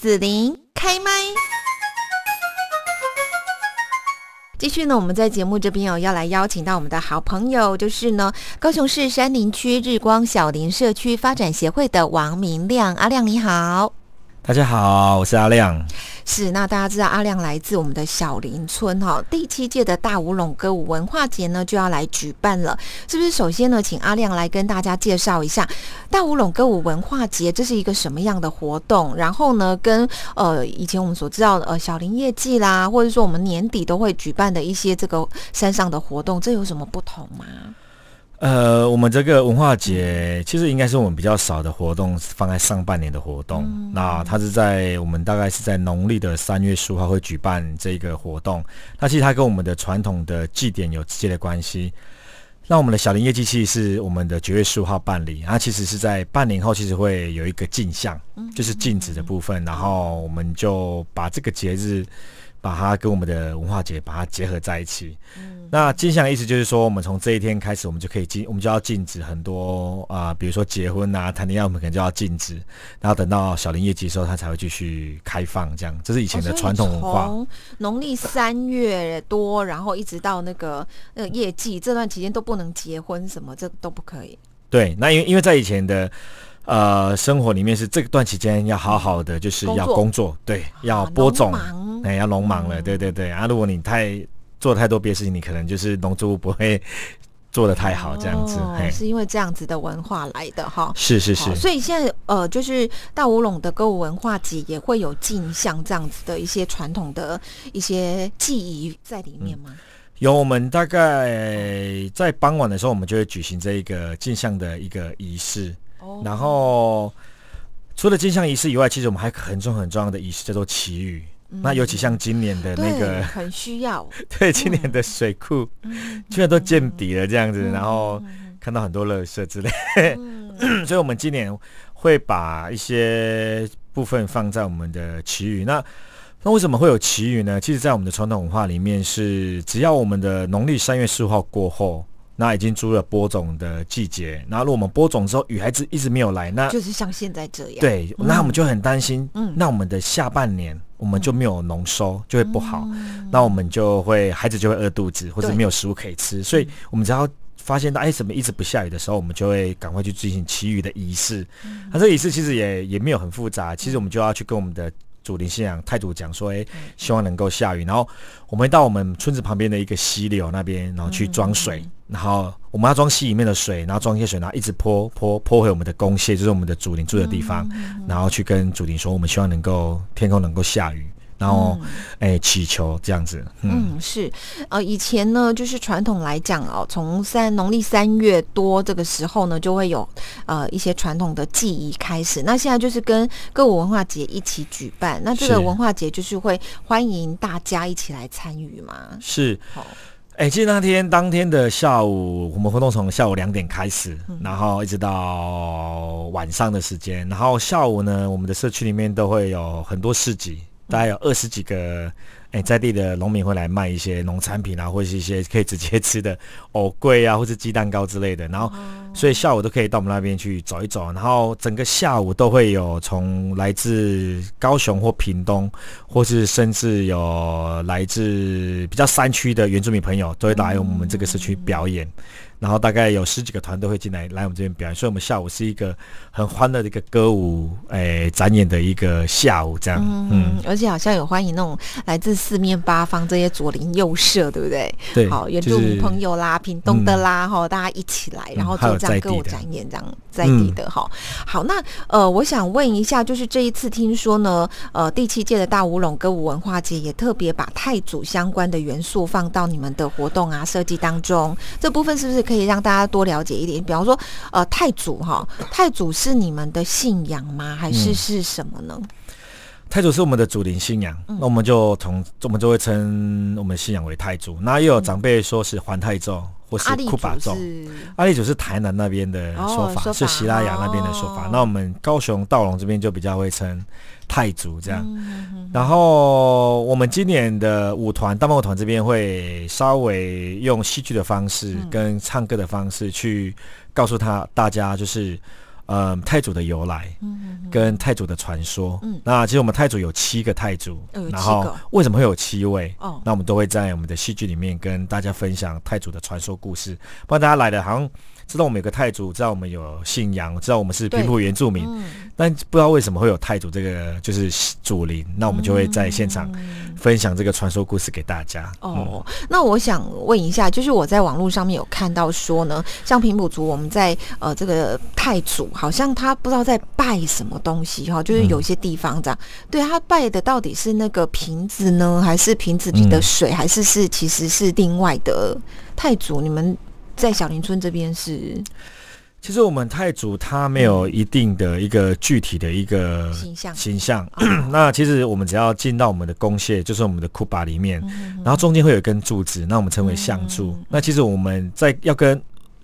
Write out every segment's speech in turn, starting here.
紫琳开麦。继续呢，我们在节目这边哦，要来邀请到我们的好朋友，就是呢，高雄市山林区日光小林社区发展协会的王明亮阿亮，你好。大家好，我是阿亮。是，那大家知道阿亮来自我们的小林村哈，第七届的大舞龙歌舞文化节呢就要来举办了，是不是？首先呢，请阿亮来跟大家介绍一下大舞龙歌舞文化节，这是一个什么样的活动？然后呢，跟呃以前我们所知道的呃小林夜祭啦，或者说我们年底都会举办的一些这个山上的活动，这有什么不同吗？呃，我们这个文化节其实应该是我们比较少的活动，放在上半年的活动。那它是在我们大概是在农历的三月十五号会举办这个活动。那其实它跟我们的传统的祭典有直接的关系。那我们的小林业绩器是我们的九月十五号办理，它其实是在半年后其实会有一个镜像，就是镜子的部分，然后我们就把这个节日。把它跟我们的文化节把它结合在一起。嗯，那镜像的意思就是说，我们从这一天开始，我们就可以禁，我们就要禁止很多啊，比如说结婚啊、谈恋爱，我们可能就要禁止。然后等到小林业绩的时候，它才会继续开放。这样，这是以前的传统文化。从农历三月多，然后一直到那个那个业绩这段期间都不能结婚，什么这都不可以。对，那因为因为在以前的。呃，生活里面是这段期间要好好的，就是要工作，对，要播种，哎，要农忙了，对对对啊！如果你太做太多别的事情，你可能就是农作物不会做的太好，这样子，是因为这样子的文化来的哈。是是是，所以现在呃，就是大乌龙的歌舞文化节也会有镜像这样子的一些传统的一些记忆在里面吗？有，我们大概在傍晚的时候，我们就会举行这一个镜像的一个仪式。然后，除了金像仪式以外，其实我们还很重很重要的仪式叫做祈雨。那尤其像今年的那个，很需要。对，今年的水库居然都见底了，这样子，然后看到很多垃圾之类，所以我们今年会把一些部分放在我们的祈雨。那那为什么会有祈雨呢？其实，在我们的传统文化里面，是只要我们的农历三月十五号过后。那已经出了播种的季节，然后如果我们播种之后雨还是一直没有来，那就是像现在这样。对，那我们就很担心，嗯，那我们的下半年我们就没有农收，就会不好，那我们就会孩子就会饿肚子，或者没有食物可以吃。所以，我们只要发现到哎怎么一直不下雨的时候，我们就会赶快去进行其余的仪式。那这个仪式其实也也没有很复杂，其实我们就要去跟我们的。主灵信仰太祖讲说：“哎，希望能够下雨。然后我们到我们村子旁边的一个溪流那边，然后去装水。然后我们要装溪里面的水，然后装一些水，然后一直泼泼泼回我们的公蟹，就是我们的主灵住的地方。然后去跟主灵说，我们希望能够天空能够下雨。”然后，哎，祈求这样子。嗯，是，呃，以前呢，就是传统来讲哦，从三农历三月多这个时候呢，就会有呃一些传统的祭仪开始。那现在就是跟歌舞文化节一起举办，那这个文化节就是会欢迎大家一起来参与嘛。是，好，哎，其实那天当天的下午，我们活动从下午两点开始，然后一直到晚上的时间，然后下午呢，我们的社区里面都会有很多市集。大概有二十几个哎，在地的农民会来卖一些农产品啊，或者是一些可以直接吃的藕桂啊，或是鸡蛋糕之类的。然后，所以下午都可以到我们那边去走一走。然后，整个下午都会有从来自高雄或屏东，或是甚至有来自比较山区的原住民朋友，都会来我们这个社区表演。然后大概有十几个团队会进来来我们这边表演，所以我们下午是一个很欢乐的一个歌舞诶展演的一个下午，这样。嗯，而且好像有欢迎那种来自四面八方这些左邻右舍，对不对？对。好，原住民朋友啦，屏东的啦，哈，大家一起来，然后做这样歌舞展演，这样在地的哈。好，那呃，我想问一下，就是这一次听说呢，呃，第七届的大舞龙歌舞文化节也特别把太祖相关的元素放到你们的活动啊设计当中，这部分是不是？可以让大家多了解一点，比方说，呃，太祖哈，太祖是你们的信仰吗？还是是什么呢？太祖是我们的祖灵信仰，那我们就从我们就会称我们信仰为太祖。那又有长辈说是环太宗或是库巴宗，阿里祖是台南那边的说法，是喜拉雅那边的说法。那我们高雄道隆这边就比较会称太祖这样。然后我们今年的舞团大梦舞团这边会稍微用戏剧的方式跟唱歌的方式去告诉他大家，就是嗯，太祖的由来，嗯，跟太祖的传说，嗯，那其实我们太祖有七个太祖，然后为什么会有七位？哦，那我们都会在我们的戏剧里面跟大家分享太祖的传说故事，不然大家来的好像。知道我们有个太祖，知道我们有信仰，知道我们是平埔原住民，但不知道为什么会有太祖这个就是祖灵，那我们就会在现场分享这个传说故事给大家。哦，那我想问一下，就是我在网络上面有看到说呢，像平埔族，我们在呃这个太祖，好像他不知道在拜什么东西哈，就是有些地方这样，对他拜的到底是那个瓶子呢，还是瓶子里的水，还是是其实是另外的太祖？你们？在小林村这边是，其实我们太祖他没有一定的一个具体的一个形象形象。那其实我们只要进到我们的宫榭，就是我们的库巴里面，然后中间会有一根柱子，那我们称为象柱。那其实我们在要跟，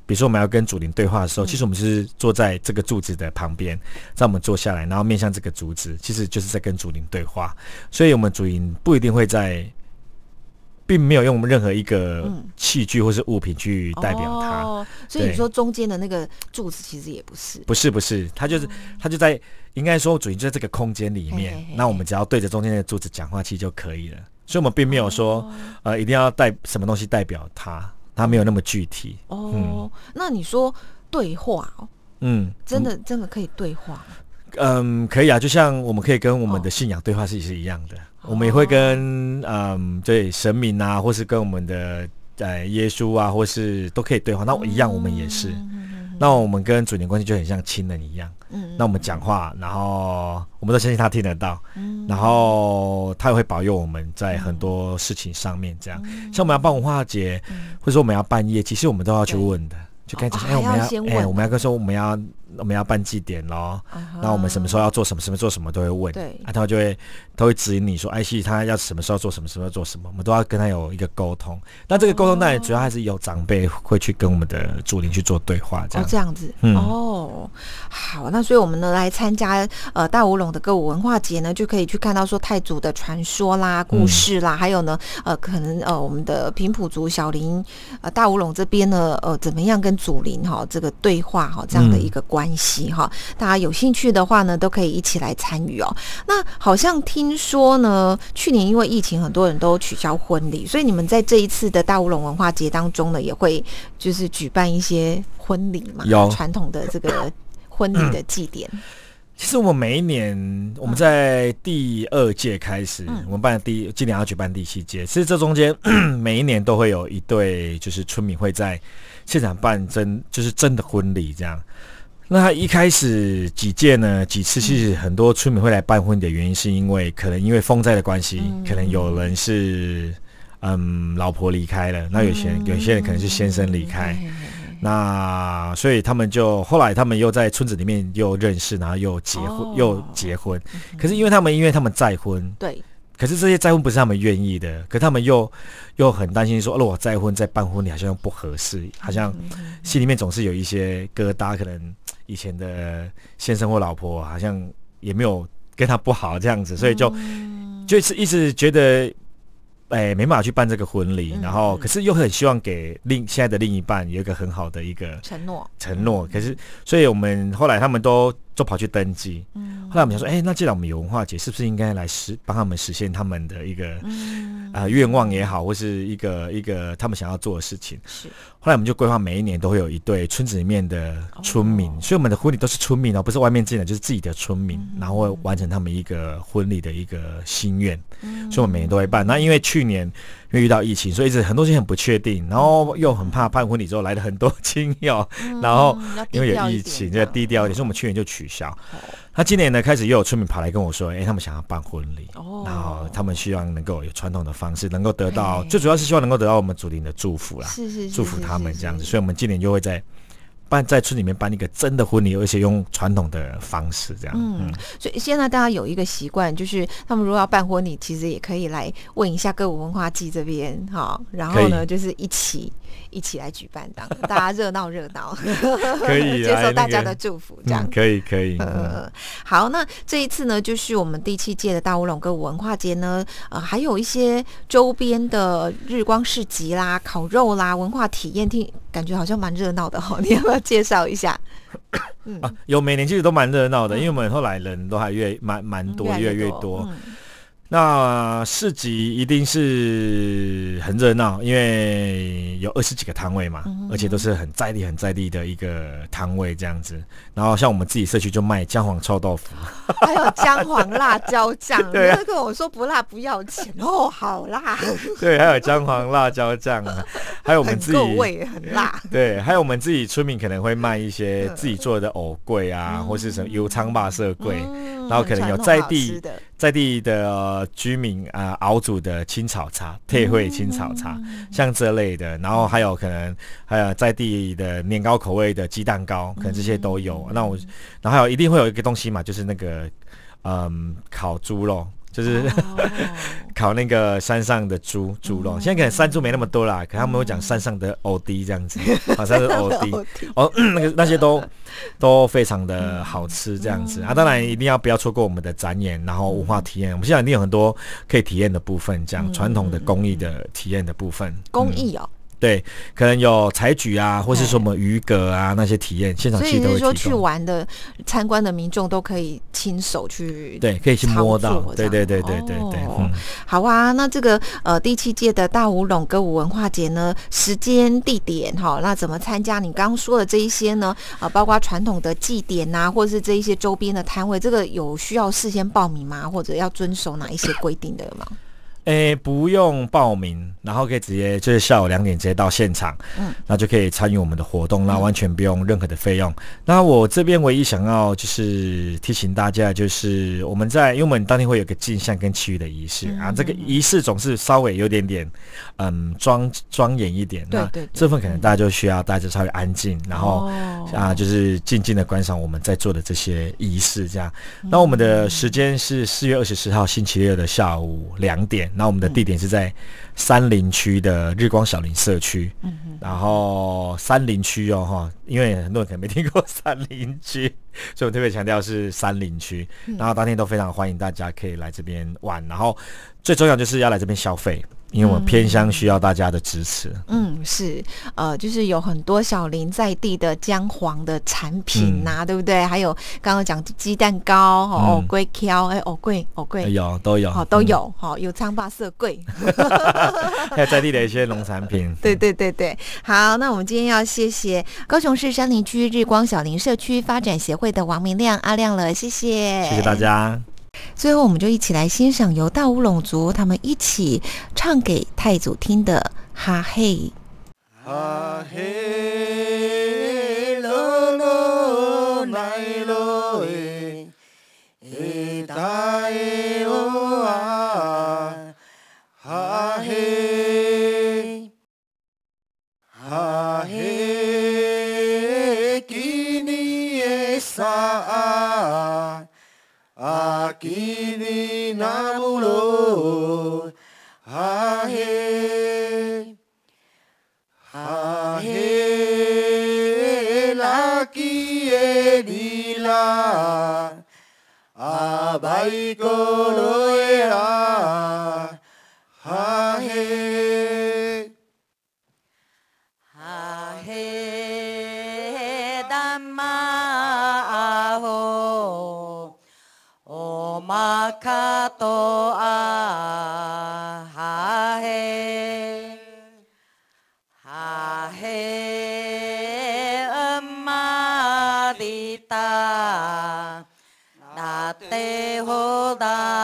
比如说我们要跟祖灵对话的时候，其实我们是坐在这个柱子的旁边，让我们坐下来，然后面向这个柱子，其实就是在跟祖灵对话。所以，我们祖灵不一定会在。并没有用我们任何一个器具或是物品去代表它，所以你说中间的那个柱子其实也不是，不是不是，它就是它就在应该说主就在这个空间里面，那我们只要对着中间的柱子讲话其实就可以了，所以我们并没有说呃一定要带什么东西代表它，它没有那么具体。哦，那你说对话哦，嗯，真的真的可以对话？嗯，可以啊，就像我们可以跟我们的信仰对话是是一样的。我们也会跟嗯，对神明啊，或是跟我们的呃耶稣啊，或是都可以对话。那一样，我们也是。那我们跟主灵关系就很像亲人一样。嗯。那我们讲话，然后我们都相信他听得到。嗯。然后他也会保佑我们在很多事情上面。这样，像我们要办文化节，或者说我们要办业，其实我们都要去问的。就开始哎，我们要哎，我们要跟说我们要。我们要办祭典喽，那我们什么时候要做什么，什么做什么都会问，对，啊，他就会他会指引你说，哎，其实他要什么时候做什么，什么时候做什么，我们都要跟他有一个沟通。那这个沟通当然主要还是有长辈会去跟我们的主灵去做对话，这样。这样子，哦，好，那所以我们呢来参加呃大五龙的歌舞文化节呢，就可以去看到说太祖的传说啦、故事啦，还有呢呃可能呃我们的平埔族小林呃大五龙这边呢呃怎么样跟祖灵哈这个对话哈这样的一个关。关系哈，大家有兴趣的话呢，都可以一起来参与哦。那好像听说呢，去年因为疫情，很多人都取消婚礼，所以你们在这一次的大乌龙文化节当中呢，也会就是举办一些婚礼嘛，有传统的这个婚礼的祭典。其实我们每一年，我们在第二届开始，我们办第今年要举办第七届。其实这中间 每一年都会有一对就是村民会在现场办真就是真的婚礼这样。那一开始几届呢？几次其实很多村民会来办婚礼的原因，是因为可能因为风灾的关系，可能有人是嗯老婆离开了，那有些有些人可能是先生离开，那所以他们就后来他们又在村子里面又认识，然后又结婚又结婚。可是因为他们因为他们再婚，对。可是这些再婚不是他们愿意的，可他们又又很担心说，哦，我再婚再办婚礼好像不合适，好像心里面总是有一些疙瘩。可能以前的先生或老婆好像也没有跟他不好这样子，所以就就是一直觉得，哎，没办法去办这个婚礼。然后可是又很希望给另现在的另一半有一个很好的一个承诺承诺。可是，所以我们后来他们都。就跑去登记，后来我们想说，哎，那既然我们有文化节，是不是应该来实帮他们实现他们的一个啊愿望也好，或是一个一个他们想要做的事情？是。后来我们就规划每一年都会有一对村子里面的村民，所以我们的婚礼都是村民哦，不是外面进的，就是自己的村民，然后会完成他们一个婚礼的一个心愿。所以我们每年都会办。那因为去年因为遇到疫情，所以一直很多事情很不确定，然后又很怕办婚礼之后来了很多亲友，然后因为有疫情，就低调一点，所以我们去年就取消。那今年呢，开始又有村民跑来跟我说，哎，他们想要办婚礼，然后他们希望能够有传统的方式，能够得到，最主要是希望能够得到我们祖灵的祝福啦，是是祝福他们这样子，所以我们今年就会在办在村里面办一个真的婚礼，而且用传统的方式这样。嗯，所以现在大家有一个习惯，就是他们如果要办婚礼，其实也可以来问一下歌舞文化季这边哈，然后呢，就是一起。一起来举办，当大家热闹热闹，可以 接受大家的祝福，这样可以可以。嗯，好，那这一次呢，就是我们第七届的大乌龙歌舞文化节呢，呃，还有一些周边的日光市集啦、烤肉啦、文化体验，厅感觉好像蛮热闹的哈，你要不要介绍一下？啊，有每年其实都蛮热闹的，因为我们后来人都还越蛮蛮多，越来越多。那市集一定是很热闹，因为有二十几个摊位嘛，而且都是很在地、很在地的一个摊位这样子。然后像我们自己社区就卖姜黄臭豆腐，还有姜黄辣椒酱。对，跟我说不辣不要钱哦，好辣。对，还有姜黄辣椒酱，还有我们自己味很辣。对，还有我们自己村民可能会卖一些自己做的藕桂啊，或是什么油仓霸色桂，然后可能有在地在地的居民啊熬煮的青草茶、退会青草茶，像这类的，然后还有可能还有在地的年糕口味的鸡蛋糕，可能这些都有。那我，然后还有一定会有一个东西嘛，就是那个嗯烤猪肉。就是 烤那个山上的猪猪肉，现在可能山猪没那么多啦，可他们会讲山上的欧迪这样子，好像是欧迪哦，那个那些都 都非常的好吃这样子。啊，当然一定要不要错过我们的展演，然后文化体验，我们现在一定有很多可以体验的部分，这样传统的工艺的体验的部分，工艺哦。对，可能有采菊啊，或是什么渔歌啊那些体验，现场其实都会说去玩的参观的民众都可以亲手去，对，可以去摸到，对对对对对对。嗯，好啊，那这个呃第七届的大舞龙歌舞文化节呢，时间地点哈，那怎么参加？你刚刚说的这一些呢，啊，包括传统的祭典呐，或者是这一些周边的摊位，这个有需要事先报名吗？或者要遵守哪一些规定的吗？诶，不用报名，然后可以直接就是下午两点直接到现场，嗯，那就可以参与我们的活动，那完全不用任何的费用。那我这边唯一想要就是提醒大家，就是我们在因为我们当天会有个镜像跟其余的仪式啊，这个仪式总是稍微有点点嗯庄庄严一点，那对这份可能大家就需要大家稍微安静，然后啊就是静静的观赏我们在做的这些仪式，这样。那我们的时间是四月二十四号星期六的下午两点。那我们的地点是在三林区的日光小林社区，然后三林区哦哈，因为很多人可能没听过三林区，所以我特别强调是三林区。然后当天都非常欢迎大家可以来这边玩，然后最重要就是要来这边消费。因为我偏乡需要大家的支持。嗯，是，呃，就是有很多小林在地的姜黄的产品呐，对不对？还有刚刚讲鸡蛋糕，哦，龟壳，哎，哦，贵，哦，贵，有都有，哦，都有，好，有苍巴色贵，还有在地的一些农产品。对对对对，好，那我们今天要谢谢高雄市山林区日光小林社区发展协会的王明亮阿亮了，谢谢，谢谢大家。最后，我们就一起来欣赏由大乌龙族他们一起唱给太祖听的《哈嘿》。哈嘿，daki edila, abaiko loera, ตโหตา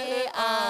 I